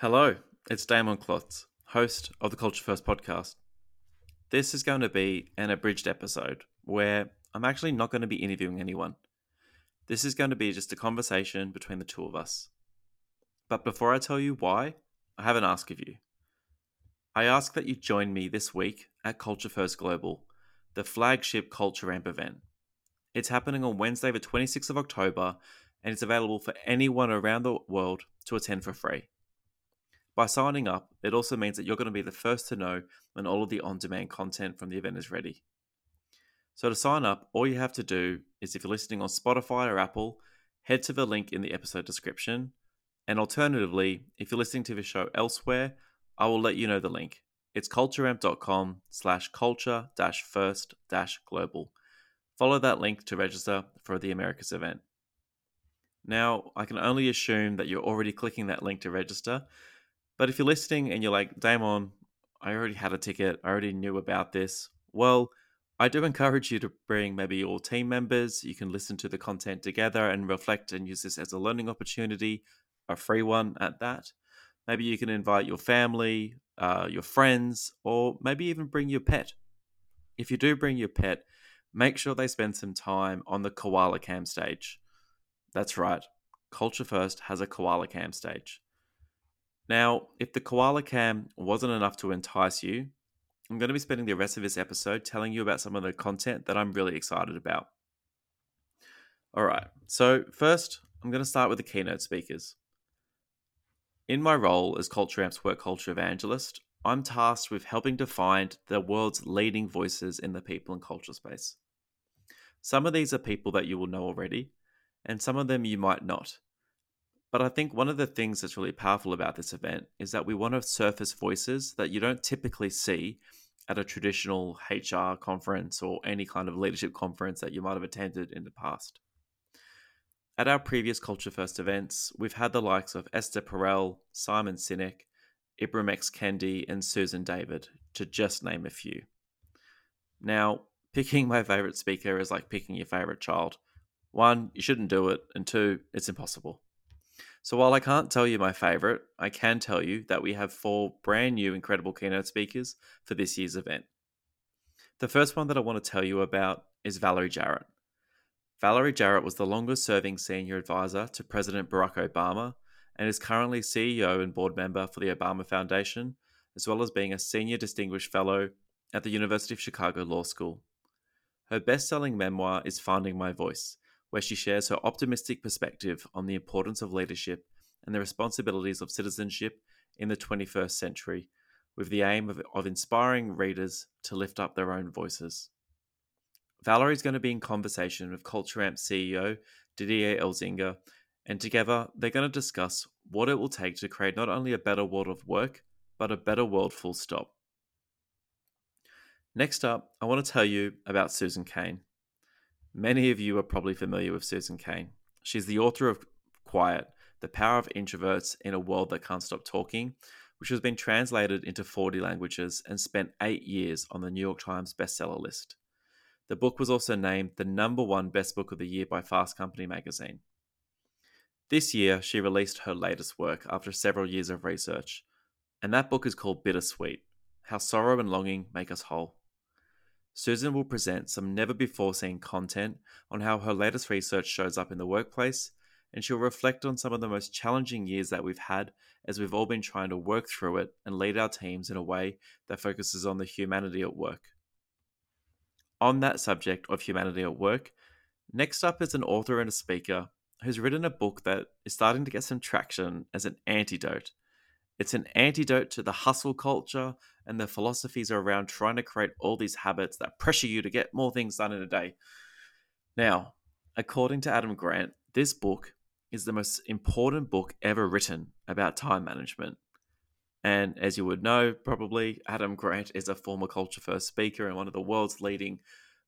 Hello, it's Damon Klotz, host of the Culture First podcast. This is going to be an abridged episode where I'm actually not going to be interviewing anyone. This is going to be just a conversation between the two of us. But before I tell you why, I have an ask of you. I ask that you join me this week at Culture First Global, the flagship Culture Amp event. It's happening on Wednesday, the 26th of October, and it's available for anyone around the world to attend for free. By signing up, it also means that you're going to be the first to know when all of the on demand content from the event is ready. So, to sign up, all you have to do is if you're listening on Spotify or Apple, head to the link in the episode description. And alternatively, if you're listening to the show elsewhere, I will let you know the link. It's cultureamp.com slash culture dash first dash global. Follow that link to register for the Americas event. Now, I can only assume that you're already clicking that link to register, but if you're listening and you're like, Damon, I already had a ticket, I already knew about this, well, I do encourage you to bring maybe your team members. You can listen to the content together and reflect and use this as a learning opportunity, a free one at that. Maybe you can invite your family, uh, your friends, or maybe even bring your pet. If you do bring your pet, make sure they spend some time on the Koala Cam stage. That's right, Culture First has a Koala Cam stage. Now, if the Koala Cam wasn't enough to entice you, I'm going to be spending the rest of this episode telling you about some of the content that I'm really excited about. All right, so first, I'm going to start with the keynote speakers. In my role as Culture Amp's work culture evangelist, I'm tasked with helping to find the world's leading voices in the people and culture space. Some of these are people that you will know already, and some of them you might not. But I think one of the things that's really powerful about this event is that we want to surface voices that you don't typically see at a traditional HR conference or any kind of leadership conference that you might have attended in the past. At our previous Culture First events, we've had the likes of Esther Perel, Simon Sinek, Ibram X. Kendi, and Susan David, to just name a few. Now, picking my favorite speaker is like picking your favorite child. One, you shouldn't do it, and two, it's impossible. So while I can't tell you my favorite, I can tell you that we have four brand new incredible keynote speakers for this year's event. The first one that I want to tell you about is Valerie Jarrett. Valerie Jarrett was the longest serving senior advisor to President Barack Obama and is currently CEO and board member for the Obama Foundation, as well as being a senior distinguished fellow at the University of Chicago Law School. Her best selling memoir is Finding My Voice, where she shares her optimistic perspective on the importance of leadership and the responsibilities of citizenship in the 21st century, with the aim of, of inspiring readers to lift up their own voices. Valerie is going to be in conversation with Culture Amp CEO Didier Elzinga, and together they're going to discuss what it will take to create not only a better world of work, but a better world full stop. Next up, I want to tell you about Susan Cain. Many of you are probably familiar with Susan Cain. She's the author of Quiet, The Power of Introverts in a World That Can't Stop Talking, which has been translated into 40 languages and spent eight years on the New York Times bestseller list. The book was also named the number one best book of the year by Fast Company magazine. This year, she released her latest work after several years of research, and that book is called Bittersweet How Sorrow and Longing Make Us Whole. Susan will present some never before seen content on how her latest research shows up in the workplace, and she'll reflect on some of the most challenging years that we've had as we've all been trying to work through it and lead our teams in a way that focuses on the humanity at work. On that subject of humanity at work, next up is an author and a speaker who's written a book that is starting to get some traction as an antidote it's an antidote to the hustle culture and the philosophies are around trying to create all these habits that pressure you to get more things done in a day. Now, according to Adam Grant, this book is the most important book ever written about time management. And as you would know, probably, Adam Grant is a former Culture First speaker and one of the world's leading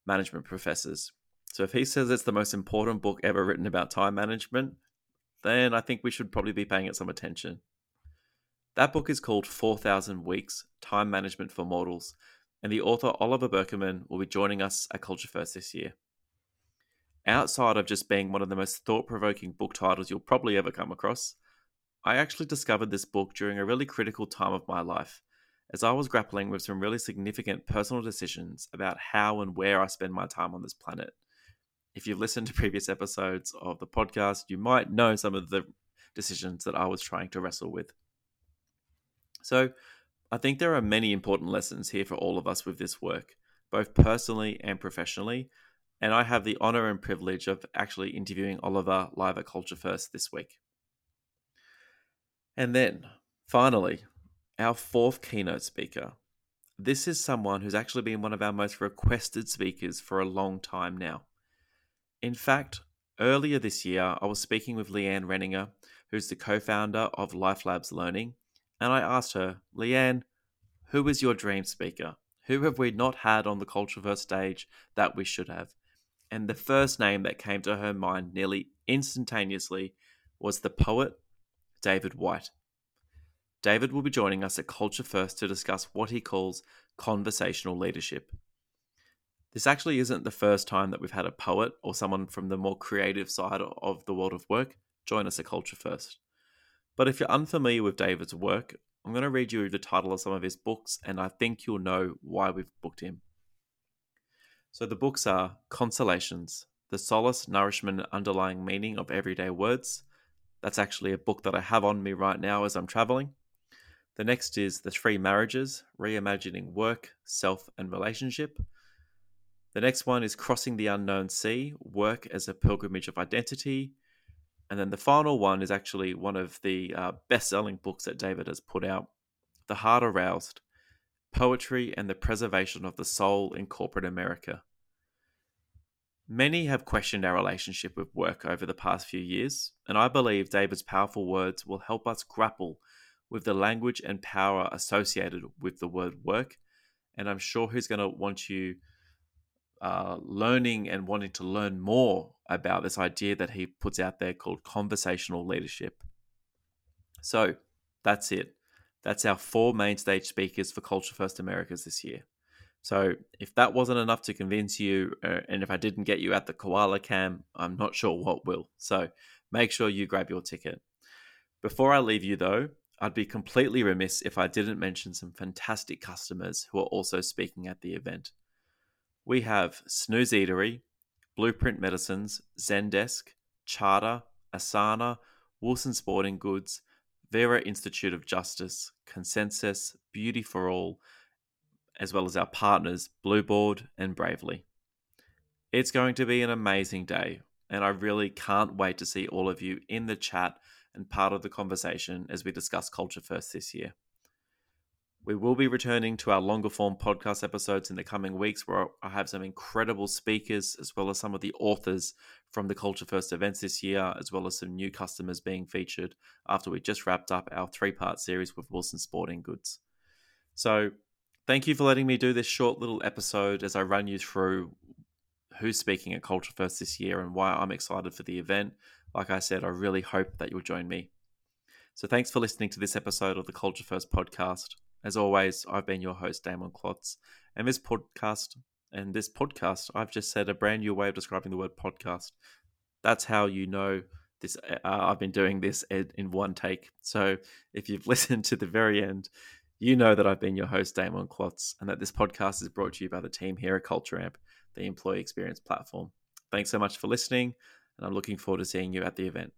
management professors. So if he says it's the most important book ever written about time management, then I think we should probably be paying it some attention. That book is called 4,000 Weeks Time Management for Mortals, and the author Oliver Burkeman will be joining us at Culture First this year. Outside of just being one of the most thought provoking book titles you'll probably ever come across, I actually discovered this book during a really critical time of my life, as I was grappling with some really significant personal decisions about how and where I spend my time on this planet. If you've listened to previous episodes of the podcast, you might know some of the decisions that I was trying to wrestle with. So, I think there are many important lessons here for all of us with this work, both personally and professionally. And I have the honor and privilege of actually interviewing Oliver live at Culture First this week. And then, finally, our fourth keynote speaker. This is someone who's actually been one of our most requested speakers for a long time now. In fact, earlier this year, I was speaking with LeeAnn Renninger, who's the co founder of Life Labs Learning, and I asked her, LeeAnn, who is your dream speaker? Who have we not had on the Culture First stage that we should have? And the first name that came to her mind nearly instantaneously was the poet David Whyte. David will be joining us at Culture First to discuss what he calls conversational leadership. This actually isn't the first time that we've had a poet or someone from the more creative side of the world of work join us at Culture First. But if you're unfamiliar with David's work, I'm going to read you the title of some of his books, and I think you'll know why we've booked him. So the books are Consolations, The Solace, Nourishment, and Underlying Meaning of Everyday Words, that's actually a book that I have on me right now as I'm traveling. The next is The Three Marriages Reimagining Work, Self, and Relationship. The next one is Crossing the Unknown Sea Work as a Pilgrimage of Identity. And then the final one is actually one of the uh, best selling books that David has put out The Heart Aroused Poetry and the Preservation of the Soul in Corporate America. Many have questioned our relationship with work over the past few years, and I believe David's powerful words will help us grapple with the language and power associated with the word work. And I'm sure he's going to want you uh, learning and wanting to learn more about this idea that he puts out there called conversational leadership. So that's it. That's our four main stage speakers for Culture First Americas this year. So if that wasn't enough to convince you, uh, and if I didn't get you at the koala cam, I'm not sure what will. So make sure you grab your ticket. Before I leave you, though, I'd be completely remiss if I didn't mention some fantastic customers who are also speaking at the event. We have Snooze Eatery, Blueprint Medicines, Zendesk, Charter, Asana, Wilson Sporting Goods, Vera Institute of Justice, Consensus, Beauty for All, as well as our partners, Blueboard and Bravely. It's going to be an amazing day, and I really can't wait to see all of you in the chat and part of the conversation as we discuss Culture First this year. We will be returning to our longer form podcast episodes in the coming weeks where I have some incredible speakers as well as some of the authors from the Culture First events this year, as well as some new customers being featured after we just wrapped up our three part series with Wilson Sporting Goods. So Thank you for letting me do this short little episode as I run you through who's speaking at Culture First this year and why I'm excited for the event. Like I said, I really hope that you'll join me. So thanks for listening to this episode of the Culture First podcast. As always, I've been your host, Damon Klotz, and this podcast and this podcast, I've just said a brand new way of describing the word podcast. That's how you know this. Uh, I've been doing this in one take. So if you've listened to the very end, you know that I've been your host, Damon Klotz, and that this podcast is brought to you by the team here at Culture Amp, the employee experience platform. Thanks so much for listening, and I'm looking forward to seeing you at the event.